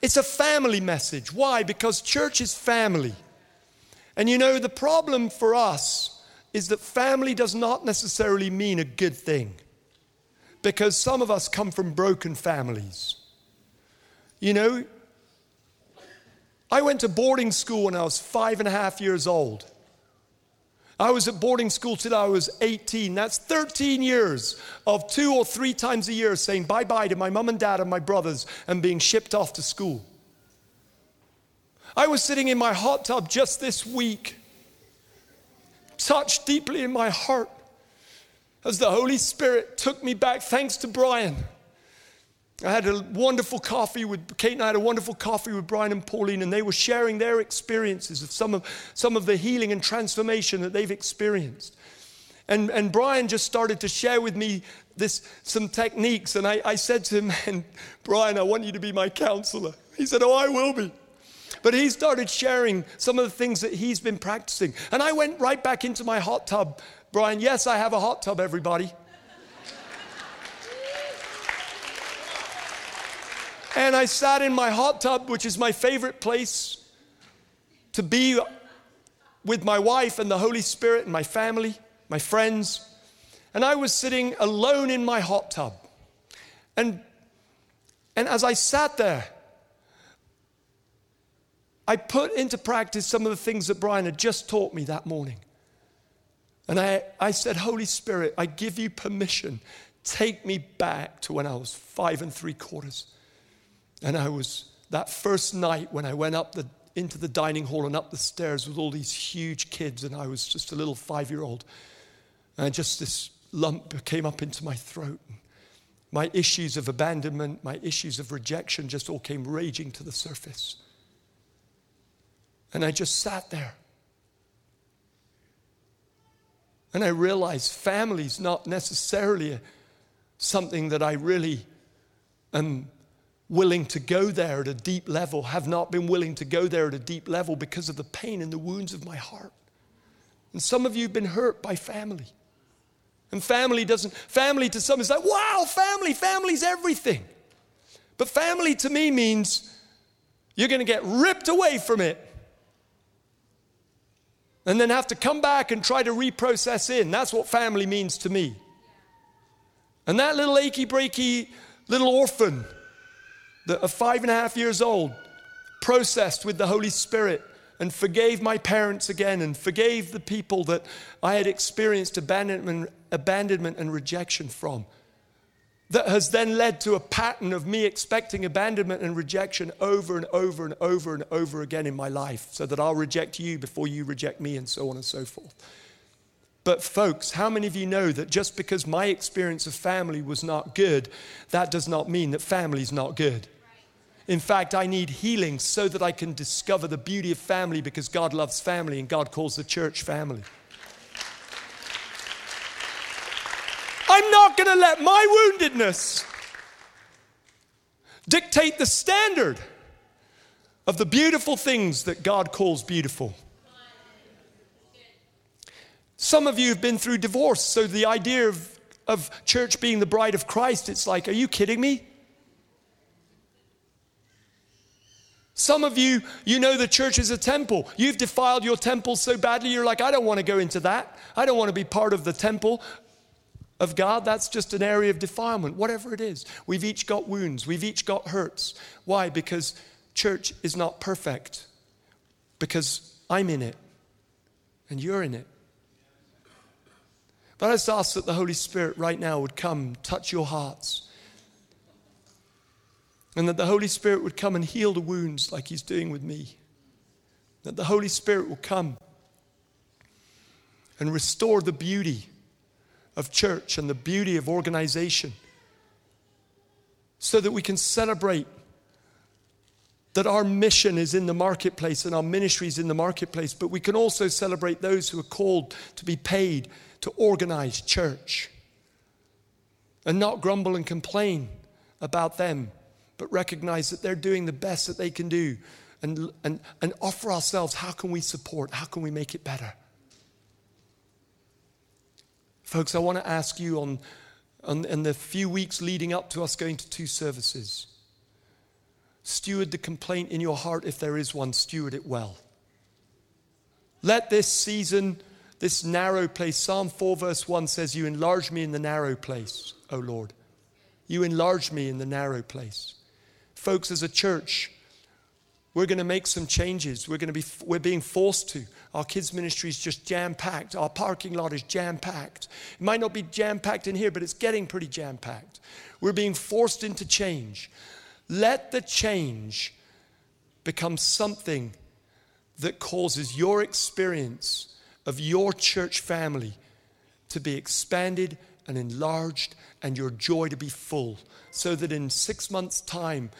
it's a family message. Why? Because church is family. And you know, the problem for us is that family does not necessarily mean a good thing. Because some of us come from broken families. You know, I went to boarding school when I was five and a half years old. I was at boarding school till I was 18. That's 13 years of two or three times a year saying bye bye to my mom and dad and my brothers and being shipped off to school. I was sitting in my hot tub just this week, touched deeply in my heart as the Holy Spirit took me back, thanks to Brian. I had a wonderful coffee with Kate and I had a wonderful coffee with Brian and Pauline, and they were sharing their experiences of some of, some of the healing and transformation that they've experienced. And, and Brian just started to share with me this, some techniques, and I, I said to him, and Brian, I want you to be my counselor. He said, Oh, I will be. But he started sharing some of the things that he's been practicing. And I went right back into my hot tub. Brian, yes, I have a hot tub, everybody. And I sat in my hot tub, which is my favorite place to be with my wife and the Holy Spirit and my family, my friends. And I was sitting alone in my hot tub. And, and as I sat there, I put into practice some of the things that Brian had just taught me that morning. And I, I said, Holy Spirit, I give you permission. Take me back to when I was five and three quarters. And I was, that first night when I went up the, into the dining hall and up the stairs with all these huge kids, and I was just a little five year old. And just this lump came up into my throat. My issues of abandonment, my issues of rejection just all came raging to the surface. And I just sat there. And I realized family's not necessarily something that I really am willing to go there at a deep level, have not been willing to go there at a deep level because of the pain and the wounds of my heart. And some of you have been hurt by family. And family doesn't, family to some is like, wow, family, family's everything. But family to me means you're going to get ripped away from it and then have to come back and try to reprocess in. That's what family means to me. And that little achy breaky little orphan that of five and a half years old processed with the Holy Spirit and forgave my parents again and forgave the people that I had experienced abandonment, abandonment and rejection from that has then led to a pattern of me expecting abandonment and rejection over and over and over and over again in my life, so that I'll reject you before you reject me, and so on and so forth. But, folks, how many of you know that just because my experience of family was not good, that does not mean that family is not good? In fact, I need healing so that I can discover the beauty of family because God loves family and God calls the church family. I'm not going to let my woundedness dictate the standard of the beautiful things that God calls beautiful. Some of you have been through divorce, so the idea of, of church being the bride of Christ, it's like, are you kidding me? Some of you, you know the church is a temple. You've defiled your temple so badly, you're like, I don't want to go into that. I don't want to be part of the temple of God, that's just an area of defilement, whatever it is. We've each got wounds, we've each got hurts. Why? Because church is not perfect, because I'm in it and you're in it. But I just ask that the Holy Spirit right now would come, touch your hearts, and that the Holy Spirit would come and heal the wounds like He's doing with me. That the Holy Spirit will come and restore the beauty of church and the beauty of organization so that we can celebrate that our mission is in the marketplace and our ministry is in the marketplace, but we can also celebrate those who are called to be paid to organize church and not grumble and complain about them, but recognize that they're doing the best that they can do and, and, and offer ourselves how can we support, how can we make it better. Folks, I want to ask you on, on in the few weeks leading up to us going to two services, steward the complaint in your heart if there is one, steward it well. Let this season, this narrow place, Psalm 4, verse 1 says, You enlarge me in the narrow place, O Lord. You enlarge me in the narrow place. Folks, as a church, we're going to make some changes. We're going to be, we're being forced to. Our kids' ministry is just jam packed. Our parking lot is jam packed. It might not be jam packed in here, but it's getting pretty jam packed. We're being forced into change. Let the change become something that causes your experience of your church family to be expanded and enlarged and your joy to be full. So that in six months' time,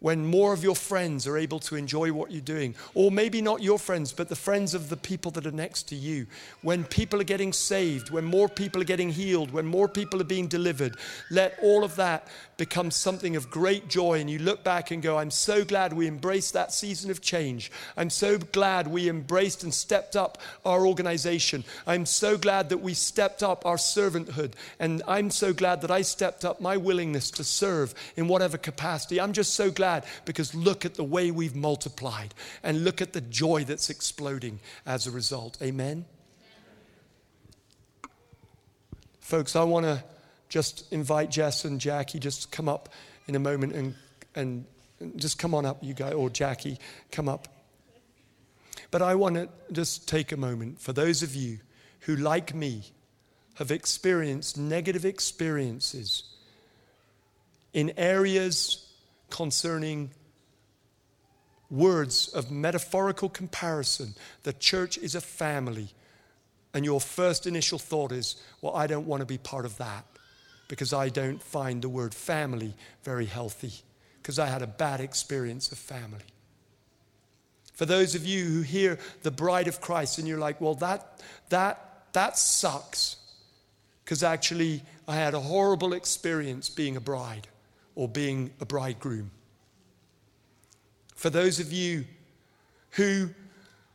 when more of your friends are able to enjoy what you're doing, or maybe not your friends, but the friends of the people that are next to you, when people are getting saved, when more people are getting healed, when more people are being delivered, let all of that become something of great joy. And you look back and go, I'm so glad we embraced that season of change. I'm so glad we embraced and stepped up our organization. I'm so glad that we stepped up our servanthood. And I'm so glad that I stepped up my willingness to serve in whatever capacity. I'm just so glad glad because look at the way we've multiplied and look at the joy that's exploding as a result. Amen? Folks, I want to just invite Jess and Jackie just come up in a moment and, and Just come on up, you guys, or Jackie, come up. But I want to just take a moment for those of you who, like me, have experienced negative experiences in areas concerning words of metaphorical comparison. The church is a family. And your first initial thought is, well, I don't want to be part of that because I don't find the word family very healthy because I had a bad experience of family. For those of you who hear the bride of Christ and you're like, well, that, that, that sucks because actually I had a horrible experience being a bride or being a bridegroom. For those of you who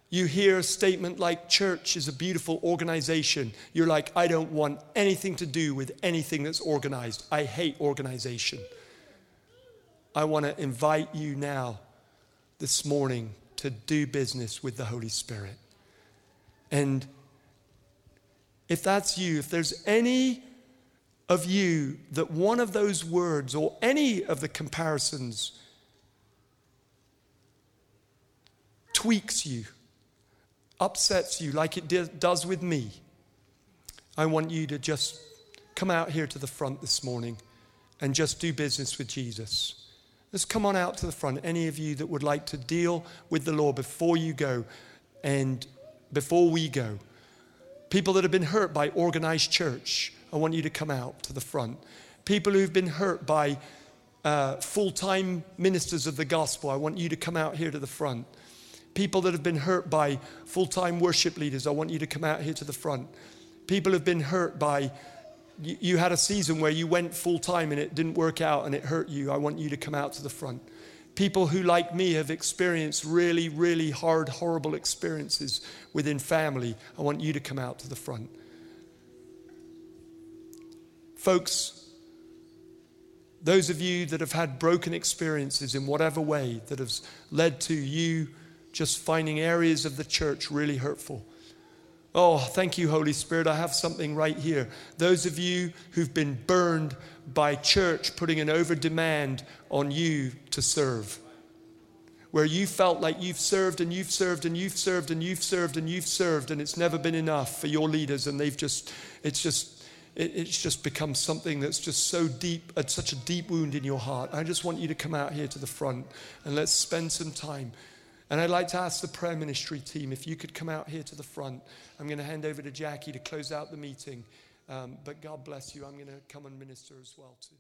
you hear a statement like church is a beautiful organization, you're like, I don't want anything to do with anything that's organized. I hate organization. I want to invite you now, this morning, to do business with the Holy Spirit. And if that's you, if there's any of you that one of those words or any of the comparisons tweaks you, upsets you like it does with me, I want you to just come out here to the front this morning and just do business with Jesus. Just come on out to the front, any of you that would like to deal with the Lord before you go and before we go. People that have been hurt by organized church, I want you to come out to the front. People who've been hurt by uh, full time ministers of the gospel, I want you to come out here to the front. People that have been hurt by full time worship leaders, I want you to come out here to the front. People who've been hurt by, you, you had a season where you went full time and it didn't work out and it hurt you, I want you to come out to the front. People who, like me, have experienced really, really hard, horrible experiences within family, I want you to come out to the front. Folks, those of you that have had broken experiences in whatever way that has led to you just finding areas of the church really hurtful. Oh, thank you, Holy Spirit. I have something right here. Those of you who've been burned by church putting an over demand on you to serve, where you felt like you've served and you've served and you've served and you've served and you've served, and it's never been enough for your leaders, and they've just, it's just, it's just become something that's just so deep, uh, such a deep wound in your heart. I just want you to come out here to the front and let's spend some time and I'd like to ask the prayer ministry team if you could come out here to the front. I'm going to hand over to Jackie to close out the meeting. Um, but God bless you. I'm going to come and minister as well too.